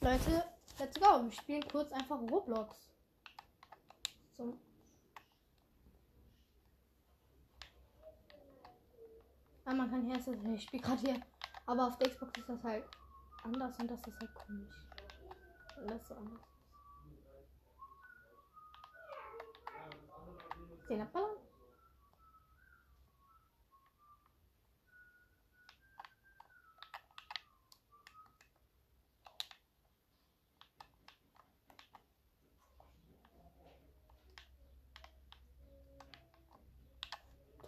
Leute, let's go. Wir spielen kurz einfach Roblox. So. Ah, man kann hier, ich spiele gerade hier, aber auf der Xbox ist das halt anders und das ist halt komisch. Und das so anders. Den abballern?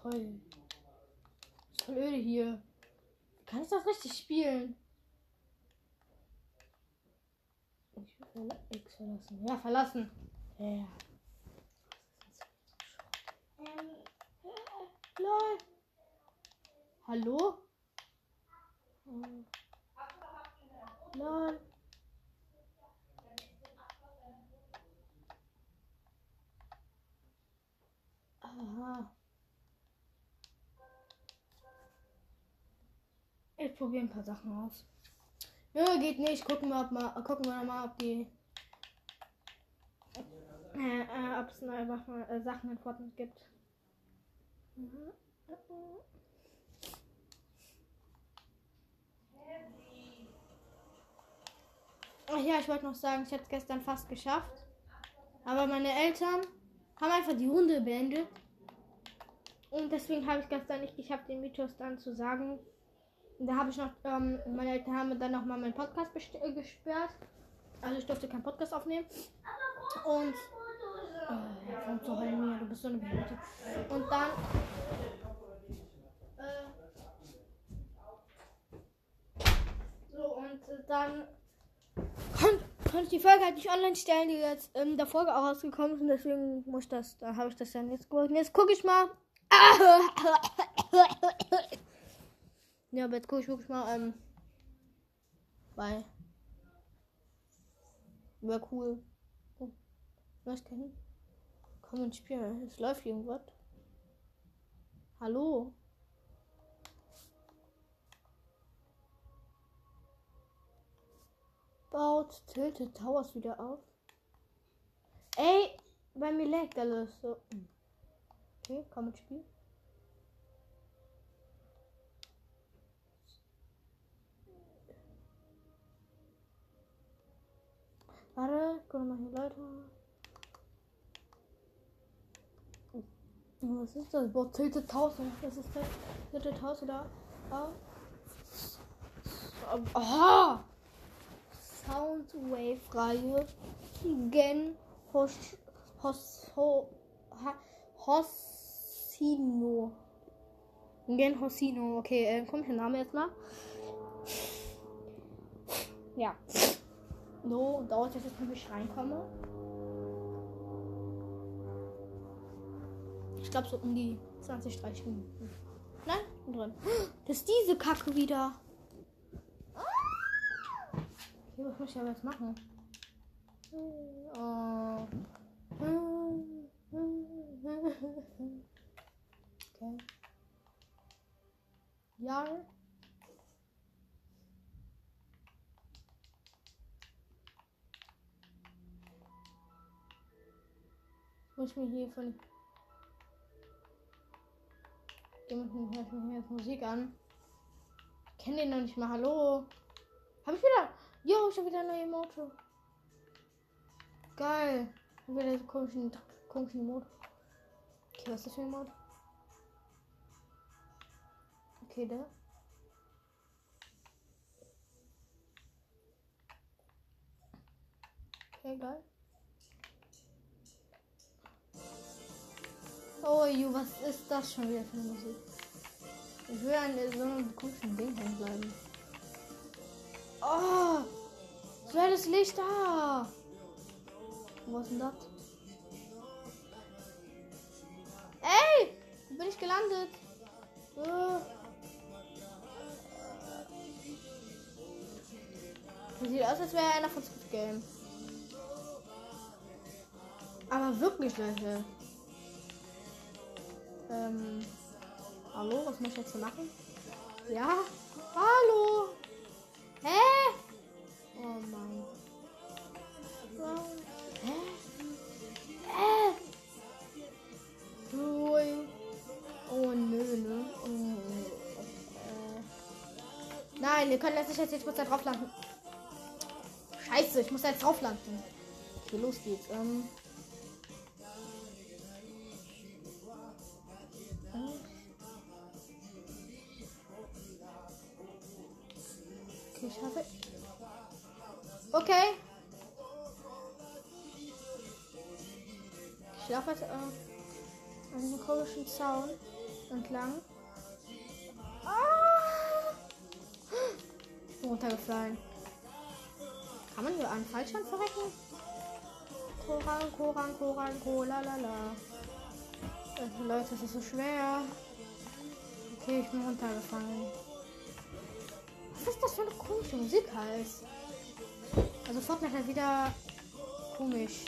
Toll. Ist voll öde hier. Kann ich das richtig spielen? Ich will X verlassen. Ja, verlassen. Ja. Lol. Hallo? Hm. Lol. Aha. Ich probiere ein paar Sachen aus. Nö, geht nicht. Gucken wir, ob mal, gucken wir mal, ob die. Äh, äh, ob es neue Waffen, äh, Sachen in Fortnite gibt. Ach ja, ich wollte noch sagen, ich hätte es gestern fast geschafft. Aber meine Eltern haben einfach die Runde beendet. Und deswegen habe ich gestern nicht geschafft, den Mythos dann zu sagen. Da habe ich noch, ähm, meine Eltern haben dann nochmal meinen Podcast äh, gesperrt. Also ich durfte keinen Podcast aufnehmen. Und. Oh, und zu heulen mir, du bist so eine Behinderte. Und dann. Äh, so, und äh, dann. Konnte konnt ich die Folge halt nicht online stellen, die jetzt in der Folge auch rausgekommen ist. Und deswegen muss ich das, da habe ich das dann jetzt. Und jetzt gucke ich mal. Ja, aber jetzt gucke ich wirklich mal, ähm, weil, wäre cool. Oh, was kann Komm ins Spiel, es läuft irgendwas. Hallo? Baut Tilted Towers wieder auf. Ey, bei mir lag alles so. Okay, komm ins Spiel. Warte, guck mal hier Leute. Was ist das? Boah, tilted tausend. Das ist tilted Haus oder? Ah. Aha! Soundwave-Reihe. Gen Hos, Hos, Ho, ha, Hossino. Gen Hossino. Okay, äh, kommt der Name jetzt mal. Ja. No, dauert es jetzt, bis ich reinkomme. Ich glaube so um die 20, 30 Minuten. Nein, drin. Das ist diese Kacke wieder. Okay, was muss ich aber jetzt machen? Oh. Okay. Ja. Muss mir hier von jemanden hört mir jetzt Musik an. Ich kenne den noch nicht mal. Hallo. Hab ich wieder. Jo, schon wieder neue Emote. Geil. Hab wieder so komischen, komischen Emote. Okay, was ist das für ein Emote? Okay, der. Okay, geil. Oh, ju, was ist das schon wieder für eine Musik? Ich will an so einem komischen Ding hängen bleiben. Oh! So das Licht da! Was ist denn das? Ey! Wo bin ich gelandet? Oh. Sieht aus, als wäre einer von Squid Game. Aber wirklich, Leute. Ähm, hallo, was muss ich jetzt hier machen? Ja, hallo. Hä? Oh Mann. Wow. Hä? Hä? Lol. Oh nö, ne? Oh. Äh. Nein, wir können das nicht jetzt, ich muss da drauf landen. Scheiße, ich muss da jetzt drauf landen. Okay, los geht's. Ähm. Schaffe. Okay. Ich laufe jetzt äh, an diesem komischen Zaun entlang. Ah! Ich bin runtergefallen. Kann man hier einen Fallschirm verrecken? Koran, Koran, Koran, Kolalala. Äh, Leute, das ist so schwer. Okay, ich bin runtergefallen. Was ist das für eine komische Musik heißt? Also Fortnite halt wieder komisch.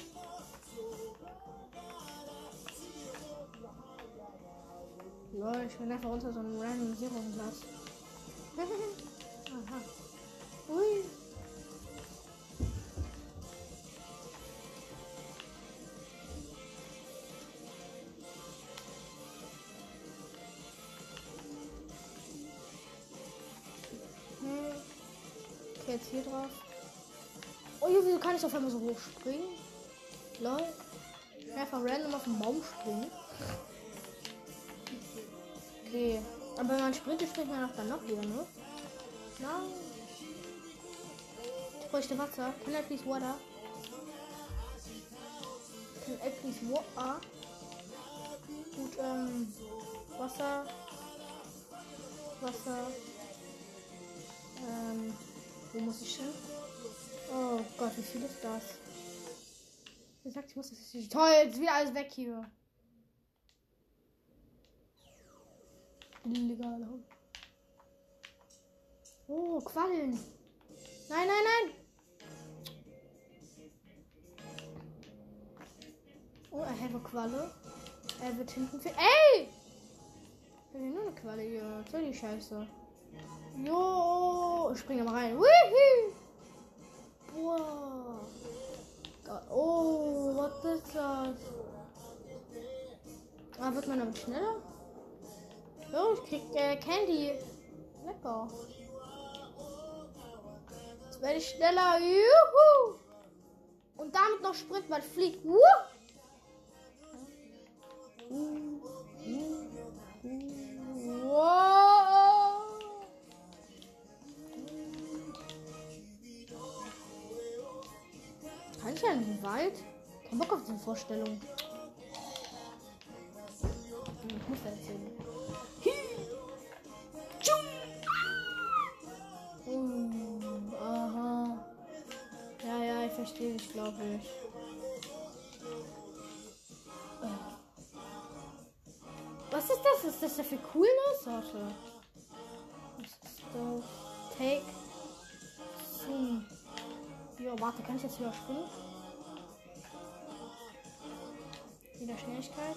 Lol, ich bin einfach unter so einem random Zero-Platz. Aha. Ui. Okay, jetzt hier drauf. Oh, hier, wieso kann ich auf einmal so hoch springen? Lol. Einfach random auf den Baum springen. Okay. Aber wenn man sprintet, springt man auch dann noch wieder, ne? Nein. Ich bräuchte Wasser. Can I please water? Can I please water? Gut, ähm. Wasser. Wasser. Ähm. Wo muss ich hin? Oh Gott, wie viel ist das? Wie gesagt, ich muss das nicht. Toll, jetzt wieder alles weg hier. Illegale Hund. Oh, Quallen. Nein, nein, nein. Oh, er hat eine Qualle. Er wird hinten für. Ey! Ich will nur eine Qualle hier. Was soll die Scheiße? Jo, ich springe mal rein. Woohoo! Gott. Oh, was ist das? Ah, wird man damit schneller? Oh, ich krieg äh, Candy. Lecker. Jetzt werde ich schneller. Juhu! Und damit noch Sprint, weil fliegt. Wuh! Wow! Kann ich ja nicht weit? Kein Bock auf diese Vorstellung. Ich muss hin. Uh, aha. Ja, ja, ich verstehe dich, glaube ich. Was ist das? Ist das ja für Coolness? Warte. Was ist das? Take. Ja, warte, kann ich jetzt wieder springen? Wieder Schnelligkeit.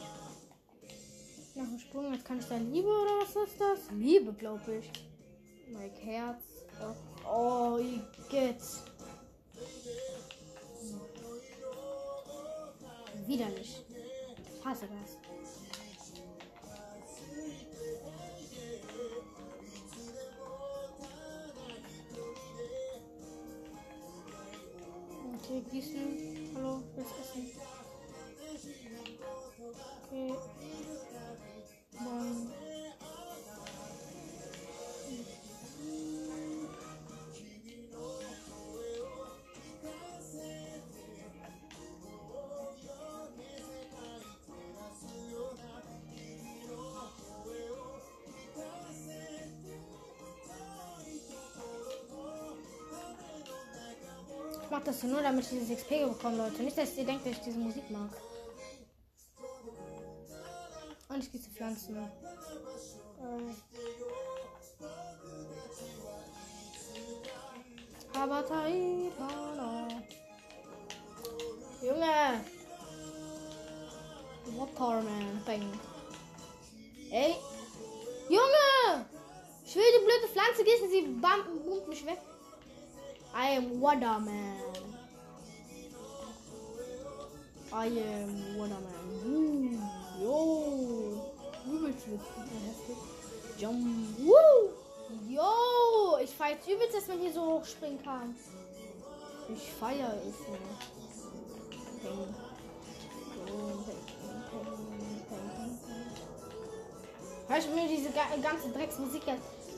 Nach dem Sprung, jetzt kann ich da Liebe oder was ist das? Liebe, glaube ich. Like Herz. Oh, oh ich geht's. Widerlich. Ich hasse das. Okay, gießen. Hallo, willst essen? Okay. Ich mach das nur, damit ich dieses XP bekomme, Leute. Nicht, dass ihr denkt, dass ich diese Musik mag. Und ich gieße Pflanzen. Ähm. Habataitana. Junge! Waterman Thing. Ey! Junge! Ich will die blöde Pflanze gießen, sie bam boomt mich weg. I am Waterman. I am Waterman. Uh, yo. Übelst. Heftig. Jump. Woo! Yo, ich feiere jetzt übelst, dass man hier so hoch springen kann. Ich feiere es nicht. Hör ich mir diese ganze Drecksmusik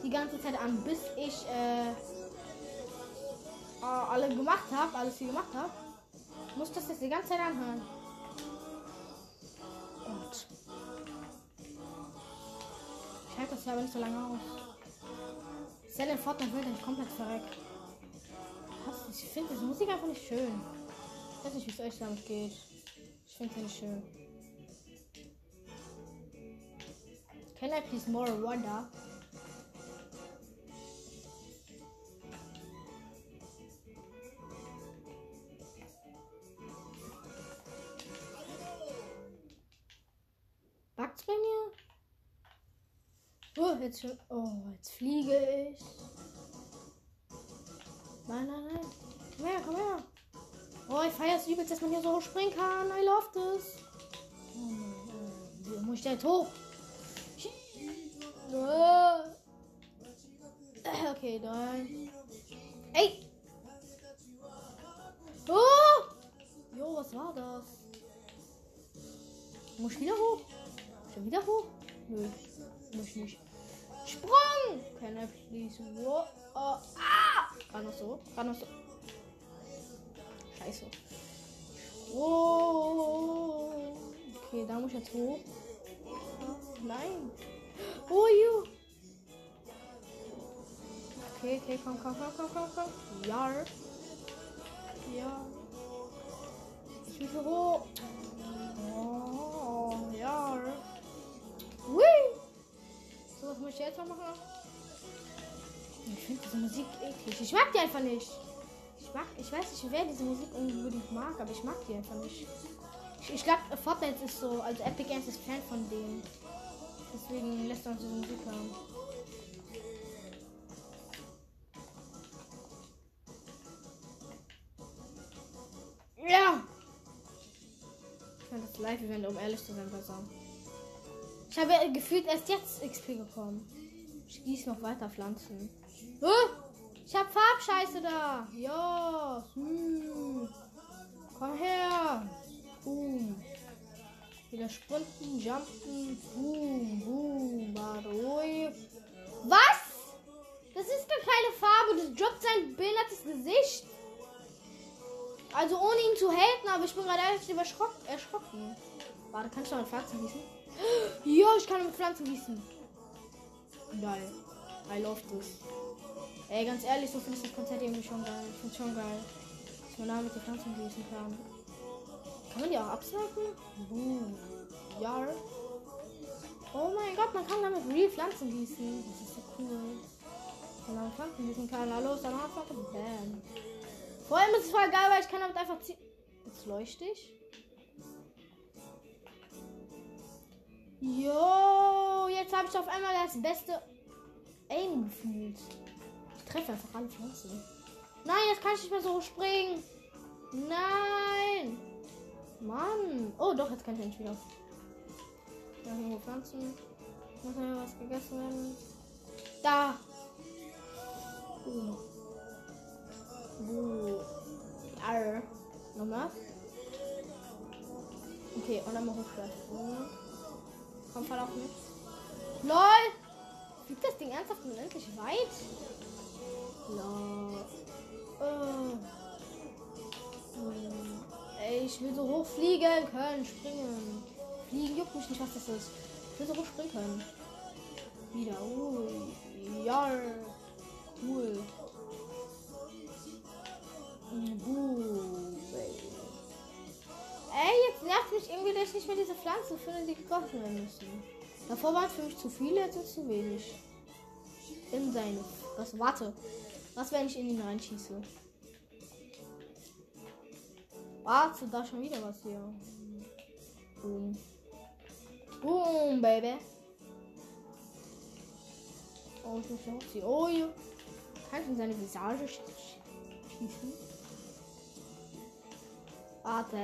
die ganze Zeit an, bis ich äh, alle gemacht habe, alles hier gemacht habe. Muss das jetzt die ganze Zeit anhören. Gott. Ich halte das ja aber nicht so lange aus. Ja den Fortnite will ich komplett verreckt. Ich finde diese Musik einfach nicht schön. Ich weiß nicht, wie es euch damit geht. Ich finde sie nicht schön. Can I please more water? Jetzt schon. Oh, jetzt fliege ich. Nein, nein, nein. Komm her, komm her. Oh, ich feiere es übelst, dass man hier so hoch springen kann. I love this. Oh, Wie muss ich jetzt hoch? Okay, nein. Ey! Oh! Jo, was war das? Muss ich wieder hoch? Schon wieder hoch? Nö, muss ich nicht. Sprung! Can I please? Wow. Oh. Ah! War noch so? War noch so? Scheiße. Oh. Okay, da muss ich jetzt hoch. Nein. Oh, you. Okay, okay, komm, komm, komm, komm, komm, komm. Ja. Ja. Ich will hoch. Oh, ja. Hui. Was muss ich jetzt noch machen? Ich finde diese Musik eklig. Ich mag die einfach nicht. Ich mag, ich weiß nicht, wer diese Musik unbedingt mag, aber ich mag die einfach nicht. Ich, ich glaube, Fortnite ist so, also Epic Games ist Fan von denen. Deswegen lässt er uns diese Musik haben. Ja! Ich fand das Live-Event, um ehrlich zu sein, besser. Ich habe gefühlt erst jetzt XP bekommen. Ich gieße noch weiter Pflanzen. Oh, ich habe Farbscheiße da. Ja. Hm. Komm her. Boom. Wieder sprinten, jumpen. Boom, boom. Baroi. Was? Das ist gar keine Farbe. Das droppt sein behindertes Gesicht. Also ohne ihn zu haten, aber ich bin gerade echt erschrocken. Warte, kannst du mal Pflanzen gießen? Ja, ich kann mit Pflanzen gießen. Geil. I love this. Ey, ganz ehrlich, so finde ich das Konzert irgendwie schon geil. Ich finde schon geil. Dass man damit die Pflanzen gießen kann. Kann man die auch absnipen? Uh, ja. Oh mein Gott, man kann damit real Pflanzen gießen. Das ist so cool. Wenn man Pflanzen gießen kann. Hallo, ist dann einfach Bam. Vor allem ist es voll geil, weil ich kann damit einfach ziehen. Jetzt leuchte Jo, jetzt habe ich auf einmal das beste Aim gefühlt. Ich treffe einfach alle Pflanzen. Nein, jetzt kann ich nicht mehr so springen. Nein. Mann. Oh, doch, jetzt kann ich endlich wieder. Da irgendwo Pflanzen. Muss ja was gegessen werden. Da. Uh. Uh. Arr. Nochmal. Okay, und dann mal hochschleifen. Komm, fall auf mich. LOL! Fliegt das Ding ernsthaft unendlich weit? LOL. Oh. Ey, ich will so hoch fliegen können, springen. Fliegen juckt mich nicht, was das ist. Ich will so hoch springen können. Wieder. Ui. Ja. Cool. Buh. Dass ich nicht mehr diese Pflanzen finde, die gegossen werden müssen. Davor waren es für mich zu viele, jetzt ist zu wenig. In seine. Was? Warte. Was, wenn ich in ihn reinschieße? Warte, da schon wieder was hier. Boom. Boom, Baby. Oh, ich muss ja hochziehen. Oh, ja. Kann ich in seine Visage schießen? Warte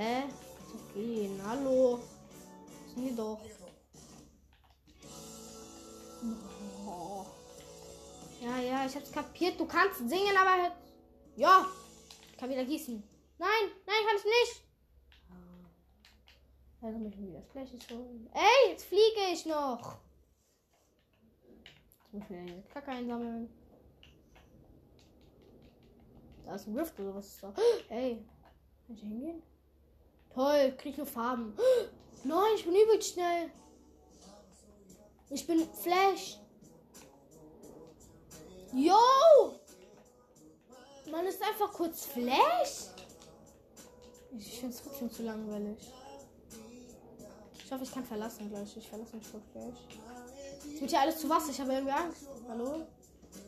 gehen. Hallo. Die doch. Oh. Ja, ja, ich hab's kapiert. Du kannst singen, aber. Ja. Ich kann wieder gießen. Nein, nein, ich nicht. Also mich wieder das gleiche holen. Ey, jetzt fliege ich noch. Jetzt muss ich wieder die Kacke einsammeln. Da ist ein Rift oder was ist da? Ey, kann ich hingehen? Toll, krieg nur Farben. Nein, ich bin übel schnell. Ich bin Flash. Yo! Man ist einfach kurz Flash. Ich finde es trotzdem zu langweilig. Ich hoffe, ich kann verlassen gleich. Ich verlasse mich doch gleich. Es wird ja alles zu Wasser. Ich habe irgendwie Angst. Hallo?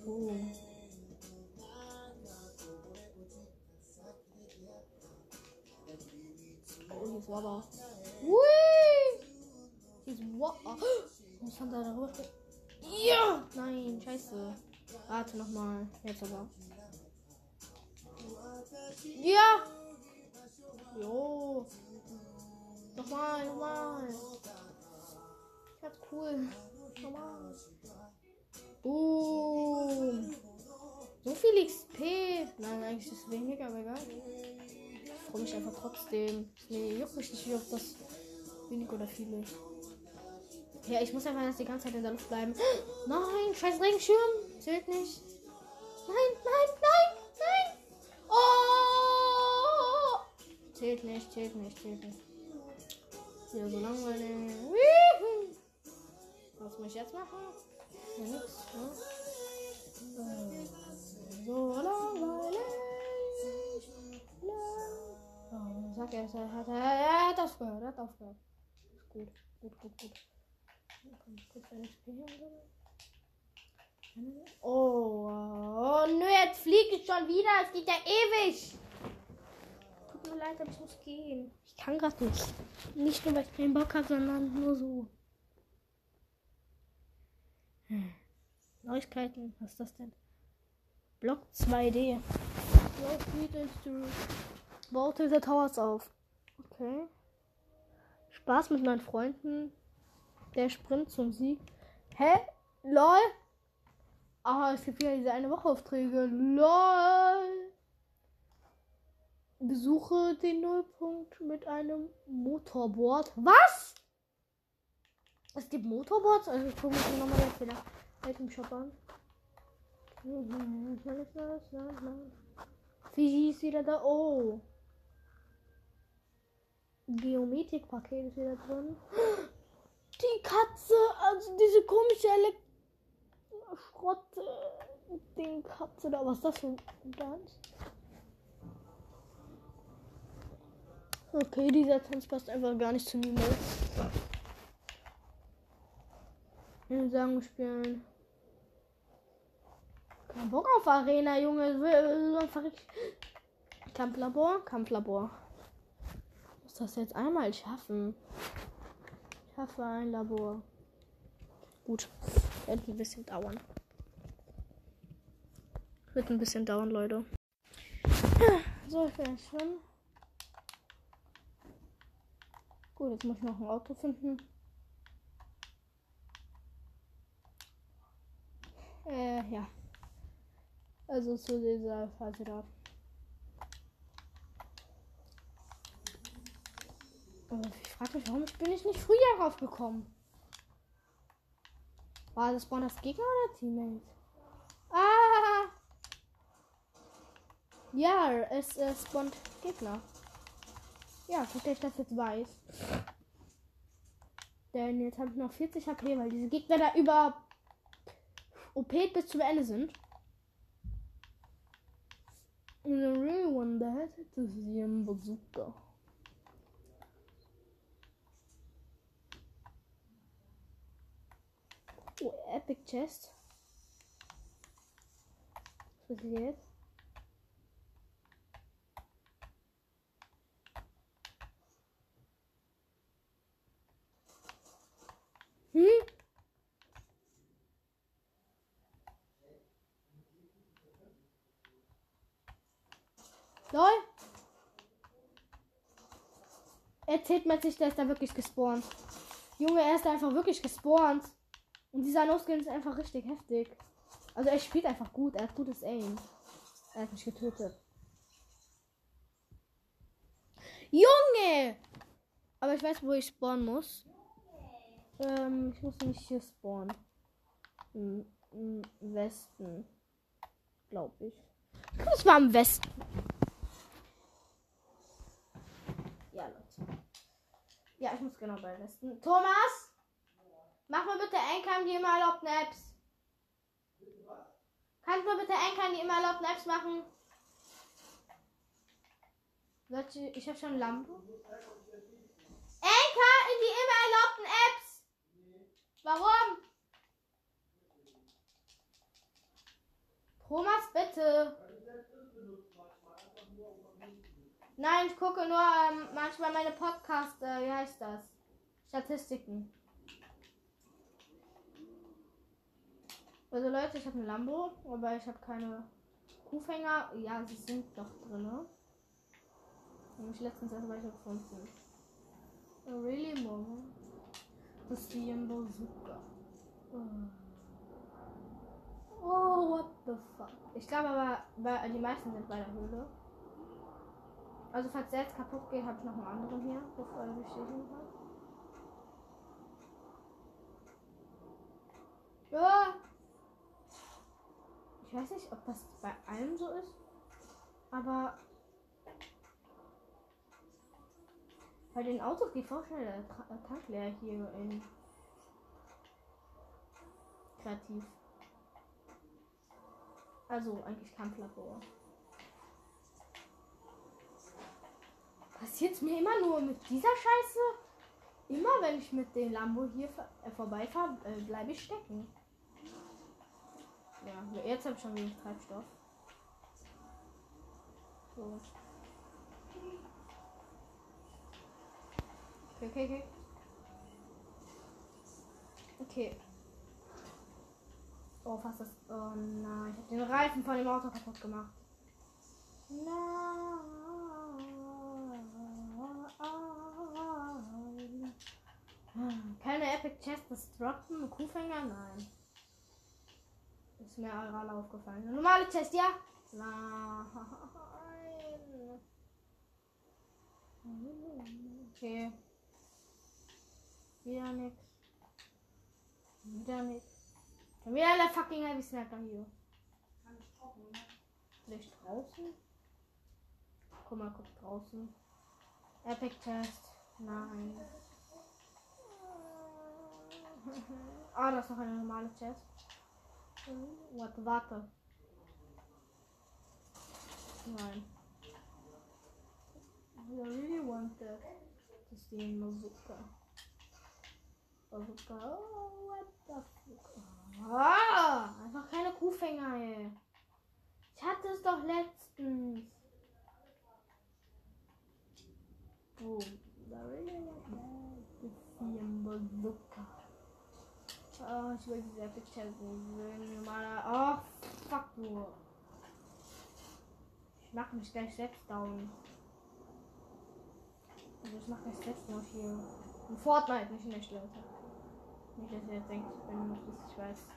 Oh. Oh, hier ist Wasser. Hui! Hier ist haben da darüber? Ja! Nein, scheiße. Warte nochmal. Jetzt aber. Ja! Jo! Nochmal, nochmal. Das ist cool. Nochmal. Boom. So viel XP. Nein, eigentlich ist es weniger, aber egal. Ich freue mich einfach trotzdem. Nee, juckt mich nicht, wie ob das wenig oder viel ist. Ja, ich muss einfach jetzt die ganze Zeit in der Luft bleiben. Nein, scheiß Regenschirm. Zählt nicht. Nein, nein, nein, nein. Oh! Zählt nicht, zählt nicht, zählt nicht. Ja, so langweilig. Was muss ich jetzt machen? Ja, nix, ne? So langweilig. Sag er, er hat, er hat aufgehört, er hat aufgehört. Ist gut, gut, gut, gut. Oh, oh, nö, jetzt fliege ich schon wieder. Es geht ja ewig. Tut mir leid, aber ich muss gehen. Ich kann gerade nicht. Nicht nur, weil ich keinen Bock habe, sondern nur so. Hm. Neuigkeiten, was ist das denn? Block 2D. Block Baut der Towers auf. Okay. Spaß mit meinen Freunden. Der Sprint zum Sieg. Hä? LOL? Ah, es gibt ja diese eine Woche Aufträge. LOL. Besuche den Nullpunkt mit einem Motorboard. Was? Es gibt Motorboards? Also ich gucke mir nochmal jetzt wieder Item Shop an. Fiji ist wieder da. Oh. Geometrik-Paket ist wieder drin. Die Katze, also diese komische Elekt Schrott den Katze da. Was ist das für ein Tanz? Okay, dieser Tanz passt einfach gar nicht zu mir. In Sagen spielen. Kein Bock auf Arena, Junge. Kampflabor, Kampflabor. Das jetzt einmal schaffen. Ich schaffe ein Labor. Gut. Wird ein bisschen dauern. Wird ein bisschen dauern, Leute. So, ich bin jetzt schon. Gut, jetzt muss ich noch ein Auto finden. Äh, ja. Also zu dieser Phase da. Ich frage mich, warum bin ich nicht früher raufgekommen? War das Spawn das Gegner oder Teammate? Ah! Ja, es äh, spawnt Gegner. Ja, gut, dass ich das jetzt weiß. Denn jetzt habe ich noch 40 HP, weil diese Gegner da über OP bis zum Ende sind. In the real one that to see him bazooka. Oh, Epic Chest. Was ist jetzt? Hm? Lol. Erzählt man sich, der ist da wirklich gespawnt. Junge, er ist einfach wirklich gespawnt. Und dieser No-Skin ist einfach richtig heftig. Also er spielt einfach gut, er hat gutes Aim. Er hat mich getötet. Junge! Aber ich weiß, wo ich spawnen muss. Ähm, ich muss nicht hier spawnen. Im, im Westen. Glaube ich. Das war im Westen. Ja, Leute. Ja, ich muss genau bei Westen. Thomas! Mach mal bitte Enkern die immer erlaubten Apps. Kannst du bitte Enkern die immer erlaubten Apps machen? Leute, ich habe schon Lampe. Anker in die immer erlaubten Apps. Warum? Thomas, bitte. Nein, ich gucke nur ähm, manchmal meine Podcast, äh, wie heißt das? Statistiken. Also Leute, ich habe ein Lambo, aber ich habe keine Kuhfänger. Ja, sie sind doch drin. Habe ich letztens erst welche gefunden. Really, Mama? Das ist die im Bazooka. Oh. oh, what the fuck? Ich glaube aber, bei, die meisten sind bei der Höhle. Also falls der jetzt kaputt geht, habe ich noch einen anderen hier, bevor er bestätigen kann. Ja. Ich weiß nicht, ob das bei allem so ist, aber bei den Autos geht voll schnell der Tank leer hier in kreativ. Also eigentlich Kampflabor. Passiert mir immer nur mit dieser Scheiße? Immer wenn ich mit dem Lambo hier äh, vorbeifahre, äh, bleibe ich stecken. Ja, jetzt habe ich schon wenig Treibstoff. So. Okay, okay, okay. Okay. Oh, fast das. Oh nein, ich habe den Reifen von dem Auto kaputt gemacht. Nein. Keine Epic Chest, das droppen. Kuhfänger? Nein. Ist mir gerade aufgefallen. Eine normale Chest, ja? Nein. Okay. Wieder nix. Wieder nix. Wieder der fucking Heavy Sniper hier. Vielleicht draußen? Guck mal, guck draußen. Epic Test. Nein. Ah, das ist noch eine normale Chest. What? Warte. Nein. I really want that. Das ist die Mazooka. Bazooka. Oh, what the fuck? Ah, einfach keine Kuhfänger, ey. Ich hatte es doch letztens. Boom. I really want that. Das ist die Bazooka. Oh, ich will diese Epic Challenge. Normaler. Oh, fuck nur. Ich mach mich gleich selbst down. Also ich mach mich selbst noch hier. In Fortnite, nicht in der Leute. Nicht, dass ihr jetzt denkt, ich bin nicht, ich weiß.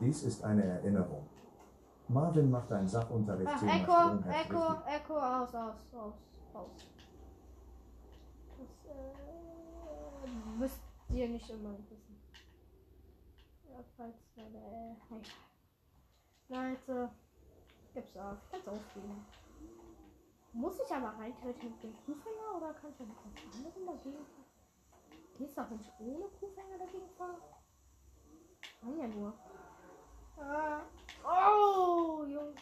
Dies ist eine Erinnerung. Marvin macht ein Sachunterricht. Ach, Echo, Echo, Echo, aus, aus, aus, aus. Das, äh, müsst ihr nicht unbedingt wissen. Ja, falls, weil, äh, Leute, gibt's auch. Kannst aufgeben. Muss ich aber rein mit dem Kuhfänger oder kann ich mit was anderem dagegen fahren? Geht's doch nicht ohne Kuhfänger dagegen fahren? Kann ja nur. Ah. Oh, Junge.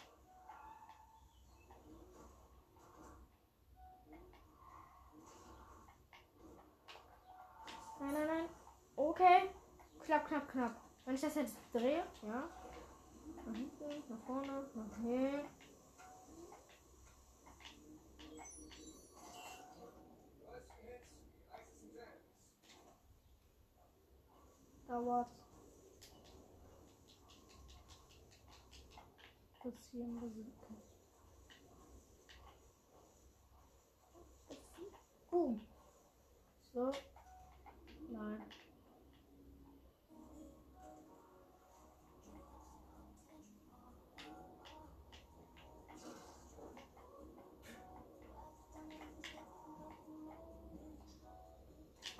Nein, nein, nein. Okay. Knapp, knapp, knapp. Wenn ich das jetzt drehe, ja. Nach hinten, nach vorne, nach hinten. dauert. Das hier im Musik. Boom. So. Nein.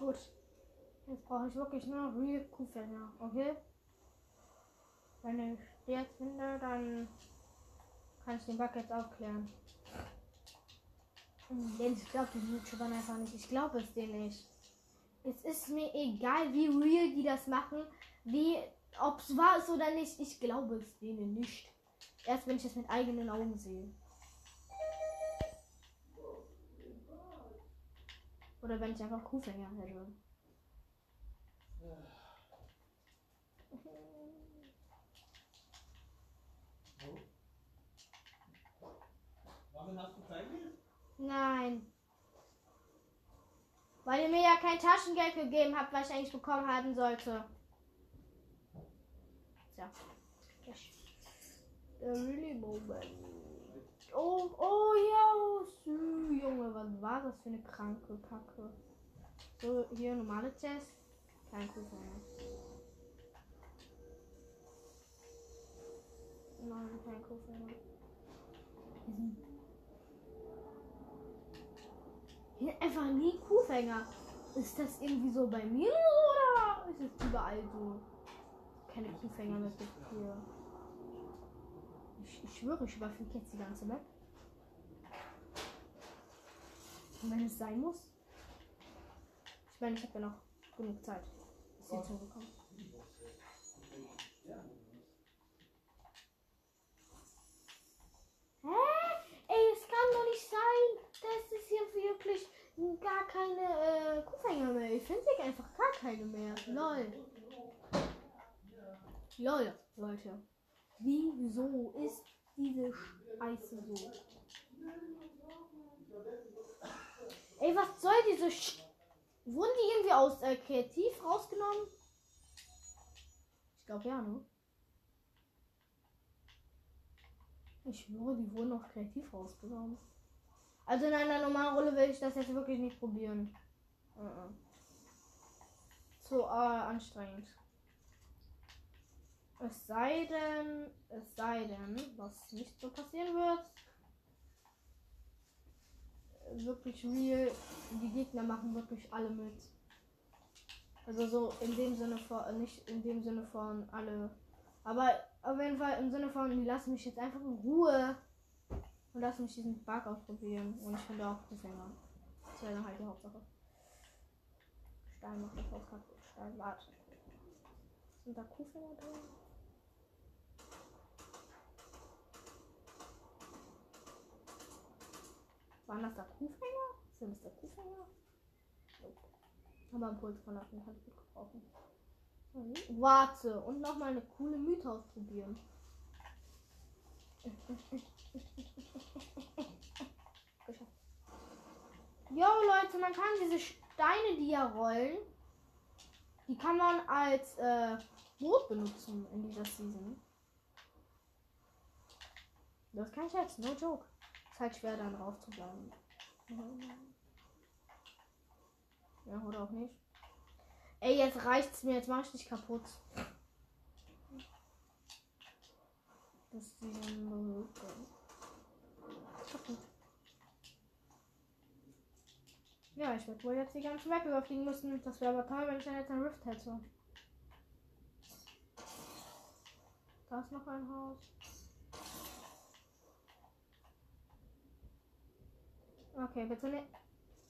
Gut. Jetzt brauche ich wirklich nur Real Kuhfänger, okay? Wenn ich die jetzt finde, dann kann ich den Bug jetzt aufklären. Denn ich glaube den YouTubern einfach nicht. Ich glaube es denen nicht. Es ist mir egal, wie real die das machen, wie ob es wahr ist oder nicht. Ich glaube es denen nicht. Erst wenn ich es mit eigenen Augen sehe. Oder wenn ich einfach Kuhfänger hätte. Warum hast du kein? Nein. Weil ihr mir ja kein Taschengeld gegeben habt, was ich eigentlich bekommen haben sollte. Tja. Der really Moment. Oh, oh ja, sü, Junge, was war das für eine kranke Kacke? So, hier normale Test. Kein Kuchen. Nein, kein Kuchen. Hier einfach nie Kuhfänger. Ist das irgendwie so bei mir oder ist es überall so? Keine Kuhfänger mit hier. Ich, ich schwöre, ich überfliege jetzt die ganze Map. Und wenn es sein muss. Ich meine, ich habe ja noch genug Zeit. Bis hier zugekommen. Hä? Ey, es kann doch nicht sein. Das ist hier wirklich gar keine äh, Kuhfänger mehr. Ich finde hier einfach gar keine mehr. Lol. Lol, Leute. Wieso ist diese Scheiße so? Ey, was soll diese Sch Wurden die irgendwie aus äh, Kreativ rausgenommen? Ich glaube ja, ne? Ich schwöre, die wurden auch kreativ rausgenommen. Also in einer normalen Rolle will ich das jetzt wirklich nicht probieren. Uh -uh. Zu äh, anstrengend. Es sei denn, es sei denn, was nicht so passieren wird. Wirklich real, die Gegner machen wirklich alle mit. Also so in dem Sinne von, nicht in dem Sinne von alle. Aber auf jeden Fall im Sinne von, die lassen mich jetzt einfach in Ruhe und lassen mich diesen Bug ausprobieren. Und ich finde auch Kuhfänger. Das wäre dann halt die Hauptsache. Stein macht das Haus kaputt. Stein, warte. Sind da Kuhfänger drin? Waren das da Kuhfänger? Sind das da Kuhfänger? Nope. Aber ein Puls von kann ich gut gebrauchen. Mhm. Warte, und nochmal eine coole Mythe ausprobieren. Geschafft. Jo Leute, man kann diese Steine, die ja rollen, die kann man als äh, Boot benutzen in dieser Season. Das ist kein Scherz, no joke. Halt schwer dann drauf zu bleiben. Ja, oder auch nicht. Ey, jetzt reicht's mir, jetzt mach ich dich kaputt. Das ist die Kaputt. Ja, ich würde wohl jetzt die ganze Map überfliegen müssen. Das wäre aber toll, wenn ich dann jetzt ein Rift hätte. Da ist noch ein Haus. Okay, bitte nicht.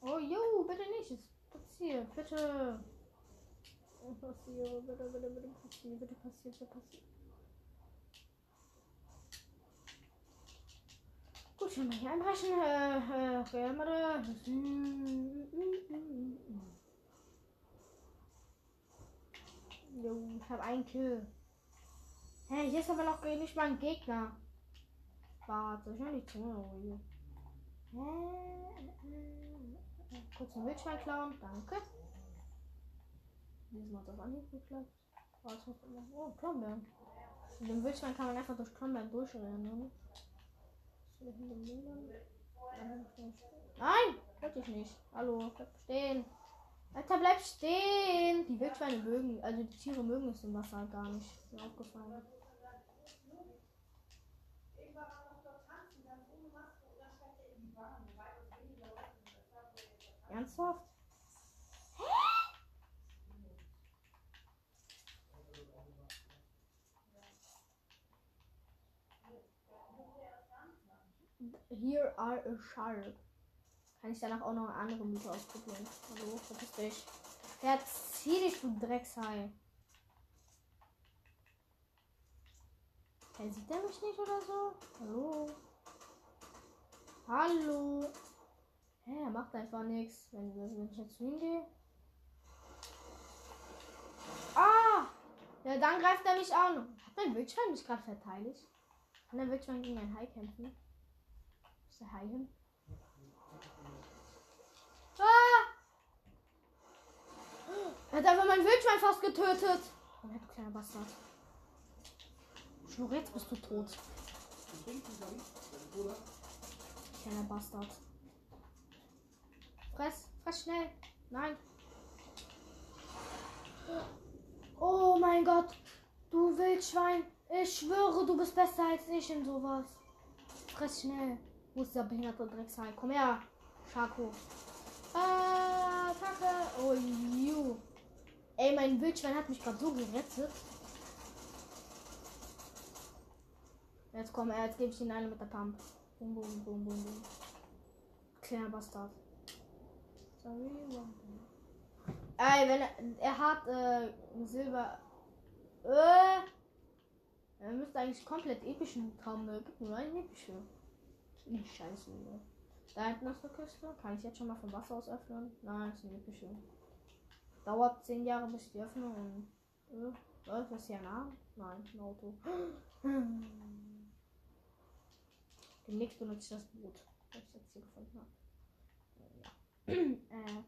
Oh, jo, bitte nicht. Es passiert. Bitte. Passiert, bitte, bitte, bitte passiert, bitte passiert, bitte passiert. Gut, schon mal hier einbrechen. Äh, äh, wärmere. Jo, ich habe einen Kill. Hä, hey, hier ist aber noch nicht mal ein Gegner. Warte, ich will die Zunge Kurz ein Wildschwein klauen, danke. Diesmal hat das nicht geklappt. Oh, Klomberg. Mit dem Wildschwein kann man einfach durch Klomberg durchrennen, ne? Nein! Wollte ich nicht. Hallo, bleib stehen. Alter, bleib stehen! Die Wildschweine mögen, also die Tiere mögen es im Wasser gar nicht. Mir aufgefallen. Ernsthaft? Hä? Here are a shark. Kann ich danach auch noch eine andere Mute ausprobieren? Hallo, verpiss dich. Ja, zieh dich, du Drecksheil. Er sieht er mich nicht oder so? Hallo? Hallo? Hä, er macht einfach nichts, wenn, wenn ich jetzt hingehe. Ah! Ja, dann greift er mich an. Hat mein Wildschwein mich gerade verteidigt? Kann der Wildschwein gegen ein Hai kämpfen? Ist der Hai hin? Ah! Er hat einfach mein Wildschwein fast getötet. Oh, du kleiner Bastard. Schnurr, jetzt bist du tot. Kleiner Bastard. Fress, fress schnell. Nein. Oh mein Gott. Du Wildschwein. Ich schwöre, du bist besser als ich in sowas. Fress schnell. Wo ist der behinderte Drecksheim? Komm her. Schako. Ah, Kacke. Oh, ju. Ey, mein Wildschwein hat mich gerade so gerettet. Jetzt komm, jetzt gebe ich ihn eine mit der Pump. Bum, bum, bum, bum, bum. Kleiner Bastard. Sorry, Ey, wenn er, er hat äh, Silber. Äh, er müsste eigentlich komplett epischen haben. Er gibt nur einen epische. Nicht scheiße. Ne? Da hinten ist eine Küste. Kann ich jetzt schon mal vom Wasser aus öffnen? Nein, ist eine epische. Dauert 10 Jahre bis ich die öffne und. Äh, läuft das hier nah? Nein, ein Auto. Demnächst benutze ich das Boot, das ich jetzt hier gefunden habe. Äh.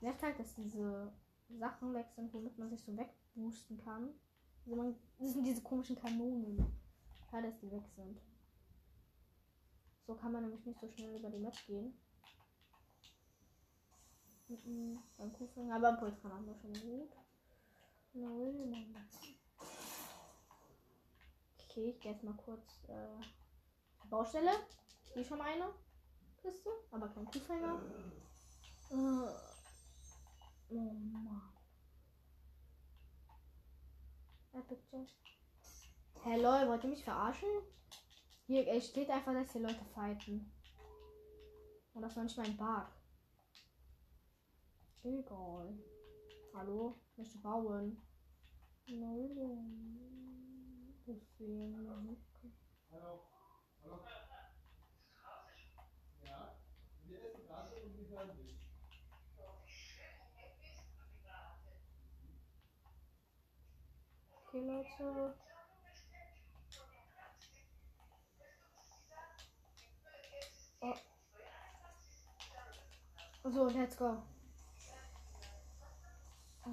Nervt halt, dass diese Sachen weg sind, womit man sich so wegboosten kann. Also man, das sind diese komischen Kanonen. Ja, dass die weg sind. So kann man nämlich nicht so schnell über die Map gehen. Mhm, beim Kuhfänger, aber beim Pultran haben wir schon gut. Okay, ich gehe jetzt mal kurz äh, Baustelle. Hier schon eine Kiste, aber kein Kuhfänger. Äh, oh Mann. Epic Chest. Hey Leute, wollt ihr mich verarschen? Hier ey, steht einfach, dass hier Leute fighten. Und das war nicht mein Bug. Egal. Hallo? Ich möchte bauen. Nein. Hallo. Hallo. Ja, wir essen gerade und wir hören dich. Okay, Leute. Oh. So, let's go. Oh.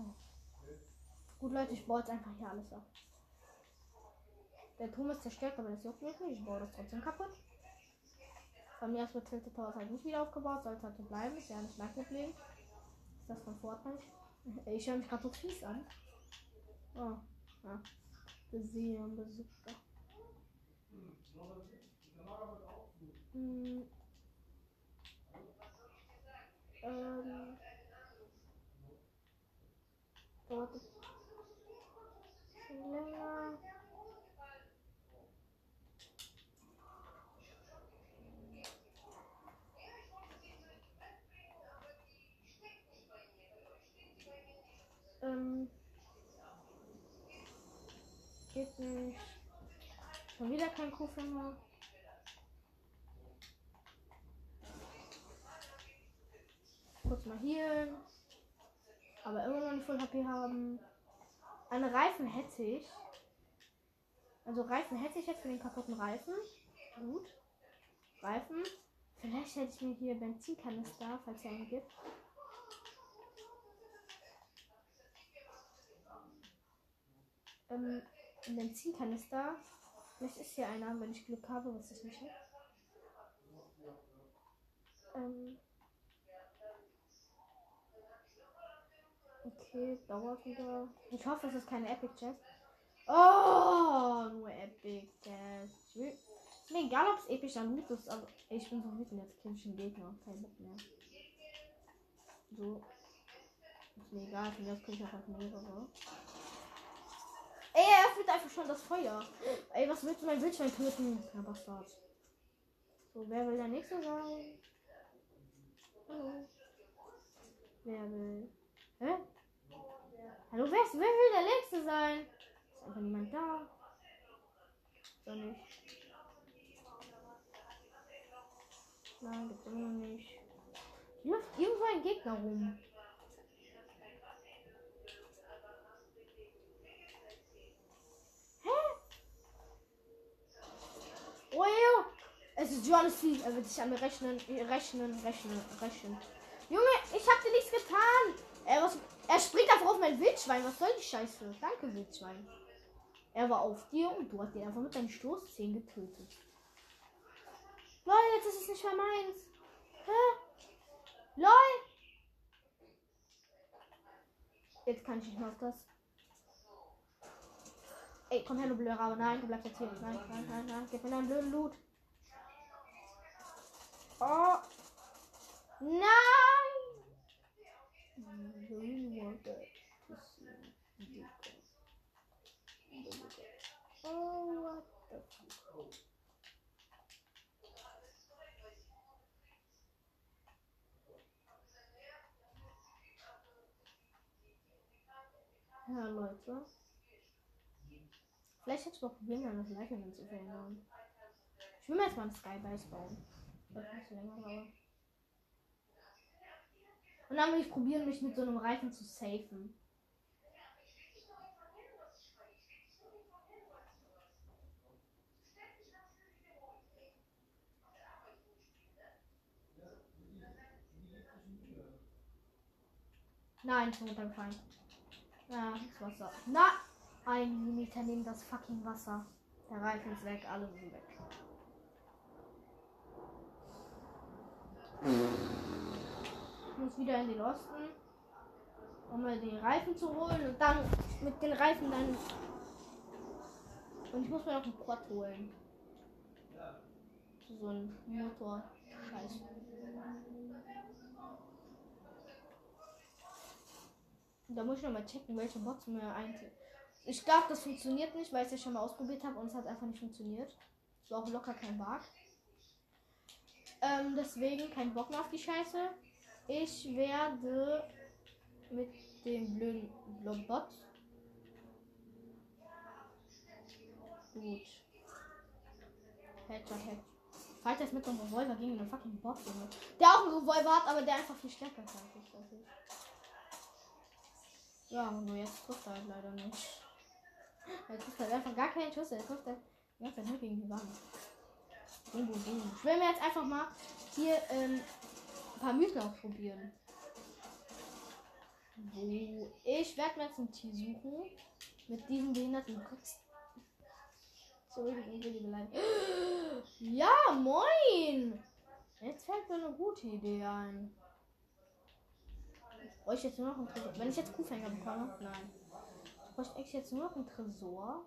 Gut, Leute, ich baue jetzt einfach hier alles ab. Der Turm ist zerstört, aber das juckt mich nicht. Ich baue das trotzdem kaputt. Bei mir ist mit Tilted Towers halt nicht wieder aufgebaut, sollte halt so bleiben. Ist ja nicht mein Problem. Ist das von Vorteil? Ich höre mich gerade so fies an. Oh, ja. Gesehen, Besucher. Hm. Ähm. Es schon länger. Ähm. Schon wieder kein Kuhfänger. Kurz mal hier. Aber immer noch nicht voll HP haben. Eine Reifen hätte ich. Also Reifen hätte ich jetzt für den kaputten Reifen. Gut. Reifen. Vielleicht hätte ich mir hier Benzinkanister, falls es einen gibt. Ähm, ein Benzinkanister. Vielleicht ist hier einer, wenn ich Glück habe, was ich nicht. Ähm. Okay, dauert wieder. Ich hoffe, es ist keine Epic Chest. Oh, nur Epic Chest. Mir egal, ob es epischer Loot ist, aber ich bin so wütend, jetzt einen Gegner. Kein Bock mehr. So. Ist mir egal, von jetzt kriege ich einfach mehrere. Ey, er öffnet einfach schon das Feuer. Ey, was willst du mein Wildschwein töten? Ja. So, wer will der nächste sein? Hallo. Wer will? Hä? Hallo, wer, ist, wer will der nächste sein? Ist einfach niemand da. Doch nicht. Nein, gibt's immer noch nicht. Hier läuft irgendwo ein Gegner rum. Hä? Oh. Es ist Johannes Field. Er wird sich an mir rechnen, rechnen, rechnen, rechnen. Junge, ich hab dir nichts getan. Er, was, er springt einfach auf mein Wildschwein. Was soll die Scheiße? Danke, Wildschwein. Er war auf dir und du hast ihn einfach mit deinen Stoßzähnen getötet. Lol, jetzt ist es nicht mehr meins. Hä? Lol. Jetzt kann ich nicht mehr auf das. Ey, komm her, du blöder aber nein, du bleibst jetzt hier. Nein, nein, nein, nein. Gib mir deinen blöden Loot. Oh. Nein! Oh, what the fuck? Ja, Leute. Vielleicht hätte ich noch probieren können, das Leichen zu verändern. Ich will mir jetzt mal einen Skybase bauen. Das so länger dauern. Und dann will ich probieren, mich mit so einem Reifen zu safen. Nein, ich bin runtergefallen. Ja, das Wasser. Na! Ein Millimeter neben das fucking Wasser. Der Reifen ist weg, alle sind weg. Ich muss wieder in den Osten, um mal den Reifen zu holen und dann mit den Reifen dann. Und ich muss mir noch einen Quad holen. So ein Motor. Scheiße. Da muss ich noch mal checken, welche Bots mir eigentlich. Ich glaube, das funktioniert nicht, weil ich es ja schon mal ausprobiert habe und es hat einfach nicht funktioniert. Es war auch locker kein Bug. Ähm, deswegen kein Bock mehr auf die Scheiße. Ich werde mit dem blöden Blobbot. Gut. Headshot, Headshot. Falls das mit einem Revolver gegen einen fucking Bot, Junge. Der auch einen Revolver hat, aber der einfach viel stärker ist als ich. Ja, nur jetzt trifft er halt leider nicht. Er trifft halt einfach gar keinen Schuss. Er trifft halt die ganze Zeit nur gegen die Wand. Boom, boom. Ich will mir jetzt einfach mal hier ähm, ein paar Mythen ausprobieren. Ich werde mir jetzt ein Tier suchen. Mit diesem behinderten Kopf. Ja, moin! Jetzt fällt mir eine gute Idee ein. Ich jetzt nur noch einen Tresor. Wenn ich jetzt Kuhfänger bekomme? Nein. Ich bräuchte echt jetzt nur noch einen Tresor.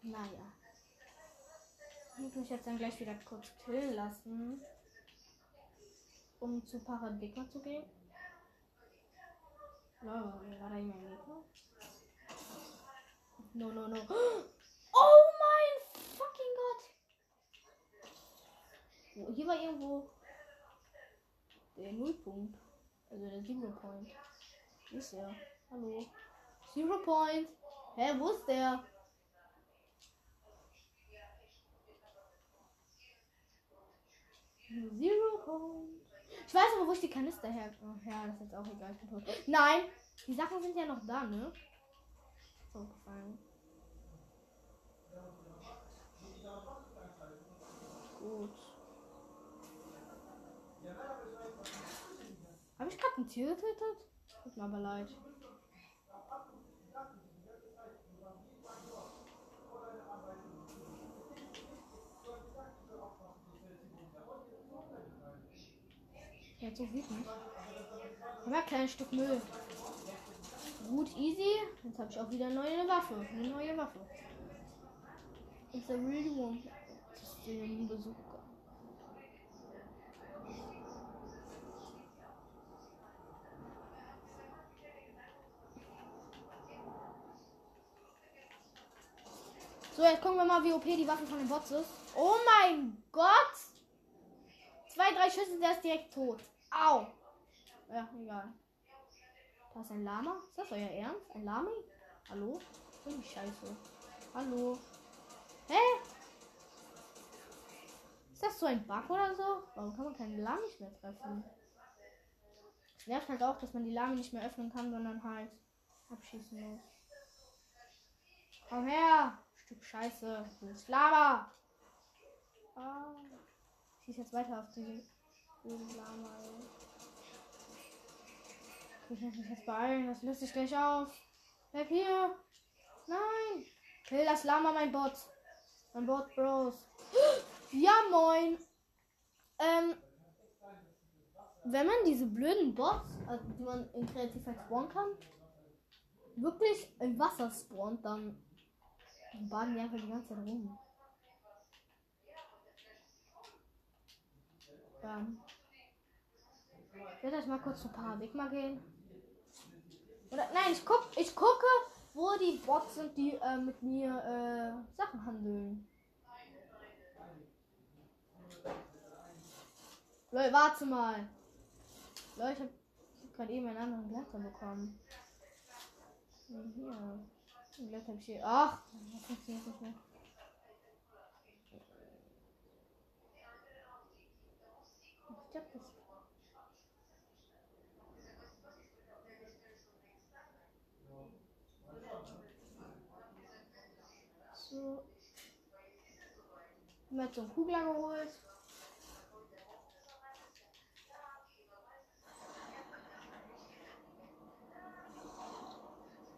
Naja. Ich muss mich jetzt dann gleich wieder kurz killen lassen. Um zu Paradigma zu gehen. Ja, war da jemand Gegner? No, no, no. Oh mein fucking Gott! Wo- Hier war irgendwo der Nullpunkt. Also der Zero Point. Wo ist der? Hallo? Zero Point. Hä, wo ist der? Zero Point. Ich weiß aber, wo ich die Kanister her. Oh, ja, das ist jetzt auch egal. Nein! Die Sachen sind ja noch da, ne? So gefallen. Gut. Habe ich gerade ein Tier getötet? Tut mir aber leid. Jetzt so wütend. Aber kein Stück Müll. Gut, easy. Jetzt habe ich auch wieder eine neue Waffe. Eine neue Waffe. It's a really one. Das ist den Besucher. So, jetzt gucken wir mal, wie OP die Waffe von den Bots ist. Oh mein Gott! Zwei, drei Schüsse, der ist direkt tot. Au! Ja, egal. Da ist ein Lama. Ist das euer Ernst? Ein Lami? Hallo? Oh, die Scheiße. Hallo? Hä? Ist das so ein Bug oder so? Warum kann man keine Lamis mehr treffen? Es nervt halt auch, dass man die Lami nicht mehr öffnen kann, sondern halt abschießen muss. Komm her! Stück Scheiße. Bist Lama! Ah. Schieß jetzt weiter auf die blöden Lama. Ich muss mich jetzt beeilen, das löst sich gleich auf. Bleib hier! Nein! Kill das Lama, mein Bot. Mein Bot, Bros. Ja, moin. Ähm, wenn man diese blöden Bots, also die man in Kreativ spawnen kann, wirklich im Wasser spawnt, dann baden die einfach die ganze Zeit rum. Ja. Ich werde jetzt mal kurz zu Paradigma gehen. Oder nein, ich guck, ich gucke, wo die Bots sind, die äh, mit mir äh, Sachen handeln. Leute, warte mal. Leute, ich habe hab gerade eben einen anderen Blätter bekommen. Hier. Ein Blätter hab ich hier. Ach, das funktioniert nicht mehr. Ich glaub, das So. Mir so einen Kugler geholt.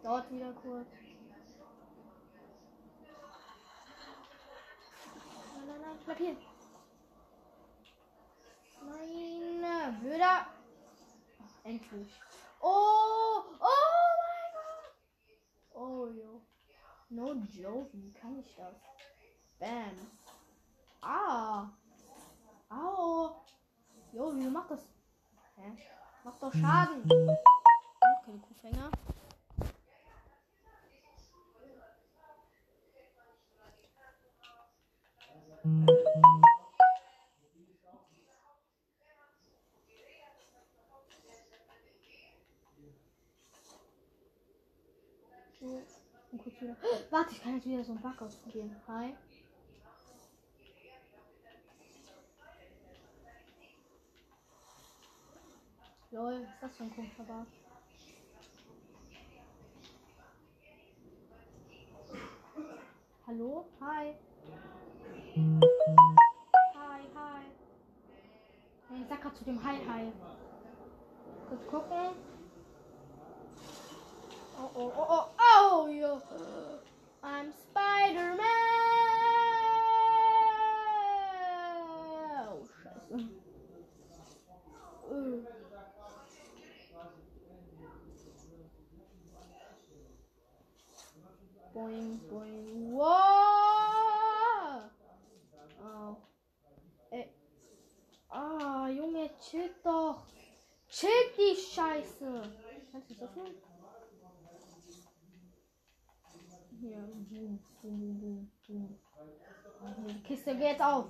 Dauert wieder kurz. Bleib hier. Nein, Würde. Endlich. Oh, oh mein Gott. Oh, jo. No joke, wie kann ich das? Bam. Ah. Au. Jo, wieso macht das? Hä? Macht doch Schaden. Okay, Kuhfänger. So, und kurz wieder. Warte, ich kann jetzt wieder so einen Bug ausprobieren. Hi. Lol, was ist das für ein komischer Bug? Hallo? Hi. Hi, hi. Nee, sag grad zu dem Hi, hi. Kurz gucken. Oh, oh, oh, oh, oh, yo. I'm Spider-Man. Oh, scheiße. Äh. Boing, boing. Junge, chill doch. Chill die Scheiße. Kannst du das öffnen? Hier, boom, boom, boom, boom. Die Kiste geht auf.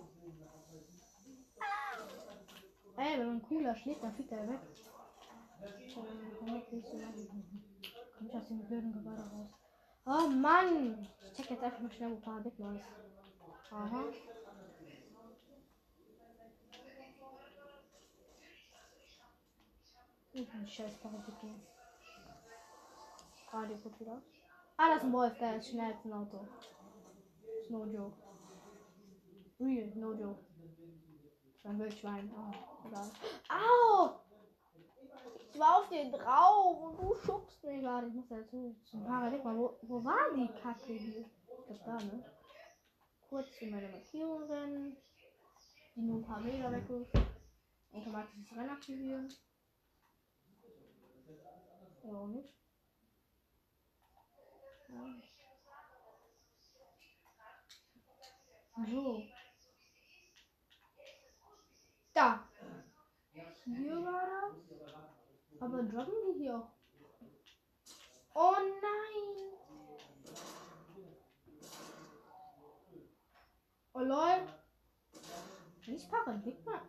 Ey, wenn man cooler schlägt, dann fliegt er weg. Komm ich aus dem blöden Gebäude raus. Oh Mann! Ich check jetzt einfach mal schnell, wo Paradigma ist. Aha. Ich bin scheiß Paradigma. Radio gut wieder. Ah, das ist ein Wolf, der ist schnell als ein Auto. No joke. Real, no joke. Das ist ein Wildschwein. Oh, egal. Au! Ich war auf den drauf und du schubst mich gerade. Ich muss da jetzt zum Paradigma. Wo, wo war die Kacke hier? Das da, ne? Kurz meiner Markierung rennen. Die nur ein paar Meter weg. Automatisches Rennen aktivieren. Ja, auch nicht. Ja. So. Da. Hier war das. Aber droppen die hier auch? Oh nein! Oh lol. Nicht Paradigma.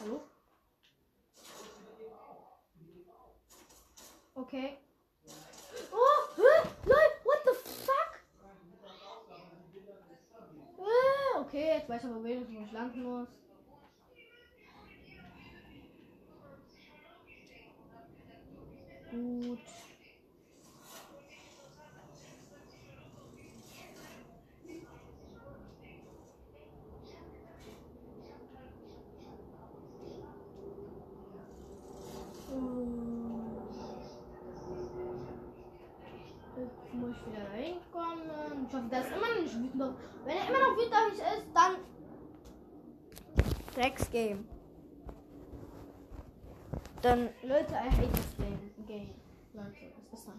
Hallo? Okay. Oh, hä? Lol, what the fuck? Äh, okay, jetzt weiß ich aber wenigstens, wo ich landen muss. Gut. Jetzt muss ich wieder reinkommen. Ich hoffe, das ist immer noch nicht wütend. Wenn er immer noch wütend auf mich ist, dann. Rex Game. Dann, Leute, I hate this game. game. Leute, es ist so.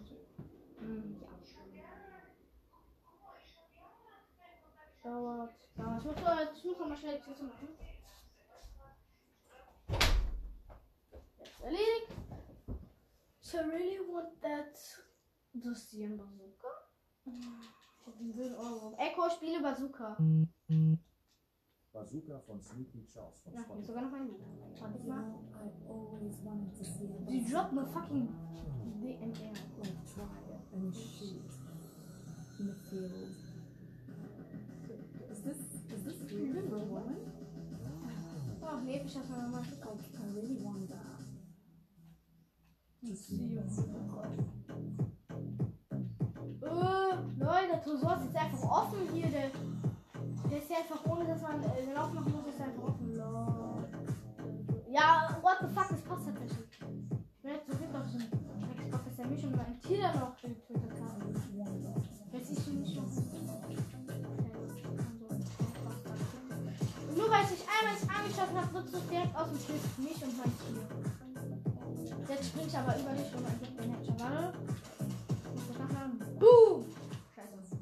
Hm, ja. Dauert, dauert. Ich muss, ich muss noch mal schnell Tschüss machen. Jetzt erledigt. So I really want that. Das ist die Bazooka. Echo, spiele Bazooka. Bazooka von Sneaky Charles. Von ja, hier sogar noch ein Lied. Warte mal. Sie droppt nur fucking DMR. Is this, is this human or woman? Oh, nee, ich hab's mal gemacht. Like, I really want that. To see oh you. Leute, der Tresor ist jetzt einfach offen hier. Der, der ist ja einfach ohne, dass man äh, den aufmachen muss, ist einfach offen. Lol. Ja, what the fuck, das passt tatsächlich. Ich bin jetzt so wütend auf so er mich und mein Tier dann noch getötet hat. Jetzt ist sie nicht. Und nur weil ich dich einmal nicht angeschossen habe, wird es direkt aus dem Schild mich und mein Tier. Jetzt springt ich aber über dich und dann gibt den Headshot. Warte. Muss? Boom!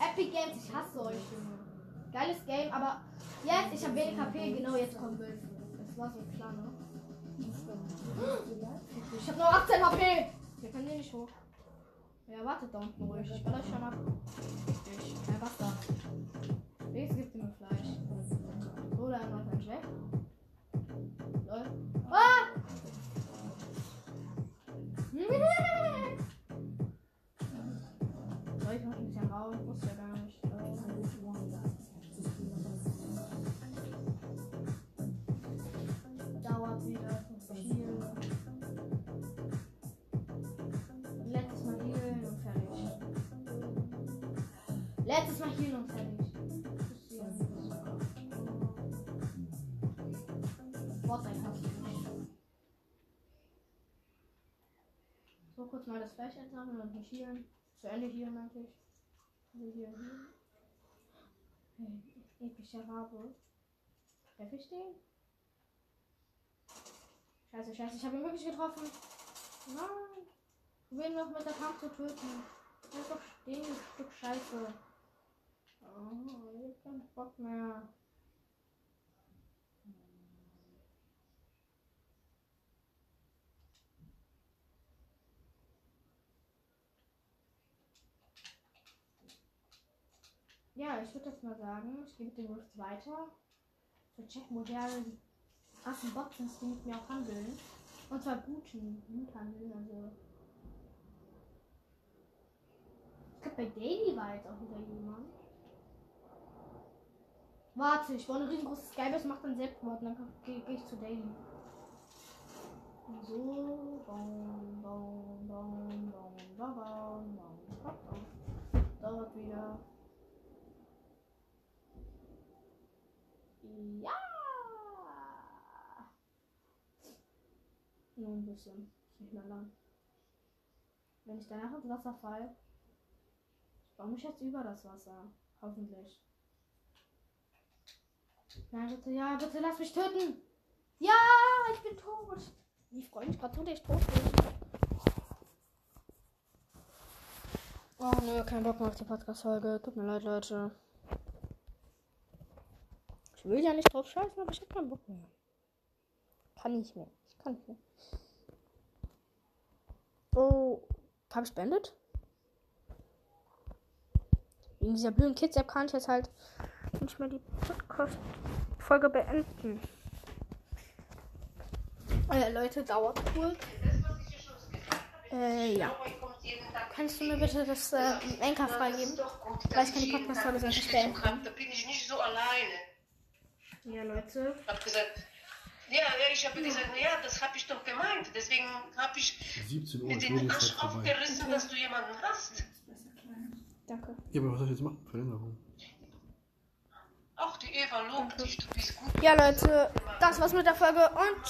Epic Games, ich hasse euch, Junge. Geiles Game, aber jetzt, ich habe wenig HP, genau jetzt kommt Müll. Das war so klar, ne? Ich habe nur 18 HP. Wir können hier nicht hoch. Ja, wartet da unten ruhig. Ich will euch schon ab. Ich. Was da? Wenigstens gibt mir Fleisch. Da noch ein Jack. Lol. Ah! Wow, ich wusste gar nicht. Oh. Dauert wieder viel. Letztes Mal healen und fertig. Letztes Mal healen und fertig. So kurz mal das Fleisch einsammeln und marschieren. Zu Ende hier, meinte ich. Also hier epischer Rabe. Treff ich den? Scheiße, scheiße, ich habe ihn wirklich getroffen. Nein. Probieren noch mit der Kampf zu töten. Doch stehen, Stück Scheiße. Oh, ich hab keinen Bock mehr. Ja, ich würde jetzt mal sagen, ich gebe den Rift weiter. Für checken, wo der krassen Bots sind, die mit mir auch handeln. Und zwar guten, gut handeln, also. Ich glaube, bei Daily war jetzt auch wieder jemand. Warte, ich wollte ein riesengroßes Skybase, macht dann Selbstmord, und dann gehe geh ich zu Daily. So, baum, baum, baum, baum, baum, baum, baum, baum. Dauert wieder. Ja! Nur ein bisschen. Ist nicht mehr lang. Wenn ich danach ins Wasser fall, ich jetzt über das Wasser? Hoffentlich. Nein, bitte, ja, bitte lass mich töten. Ja, ich bin tot. Ich freue mich gerade so, ich tot bin. Oh nö, kein Bock mehr auf die Podcast-Folge. Tut mir leid, Leute. Ich will ja nicht drauf scheißen, aber ich hab keinen Bock mehr. Kann nicht mehr. Ich kann nicht mehr. Oh, hab ich beendet? Wegen dieser blöden Kids-App kann ich jetzt halt nicht mehr die Podcast-Folge beenden. Äh, Leute, dauert kurz. Äh, ja. Kannst du mir bitte das äh, Anker freigeben? Weil ich kann die Podcast-Folge sonst nicht beenden. Da bin ich nicht so alleine. Ja, Leute. Hab gesagt, ja, ja ich habe gesagt, ja, das habe ich doch gemeint. Deswegen habe ich 17 Uhr, mit den Arsch aufgerissen, dass du jemanden hast. Danke. Ja, aber was soll ich jetzt machen? Verlängerung. Auch die Eva lobt dich, du bist gut. Ja, Leute, das war's mit der Folge und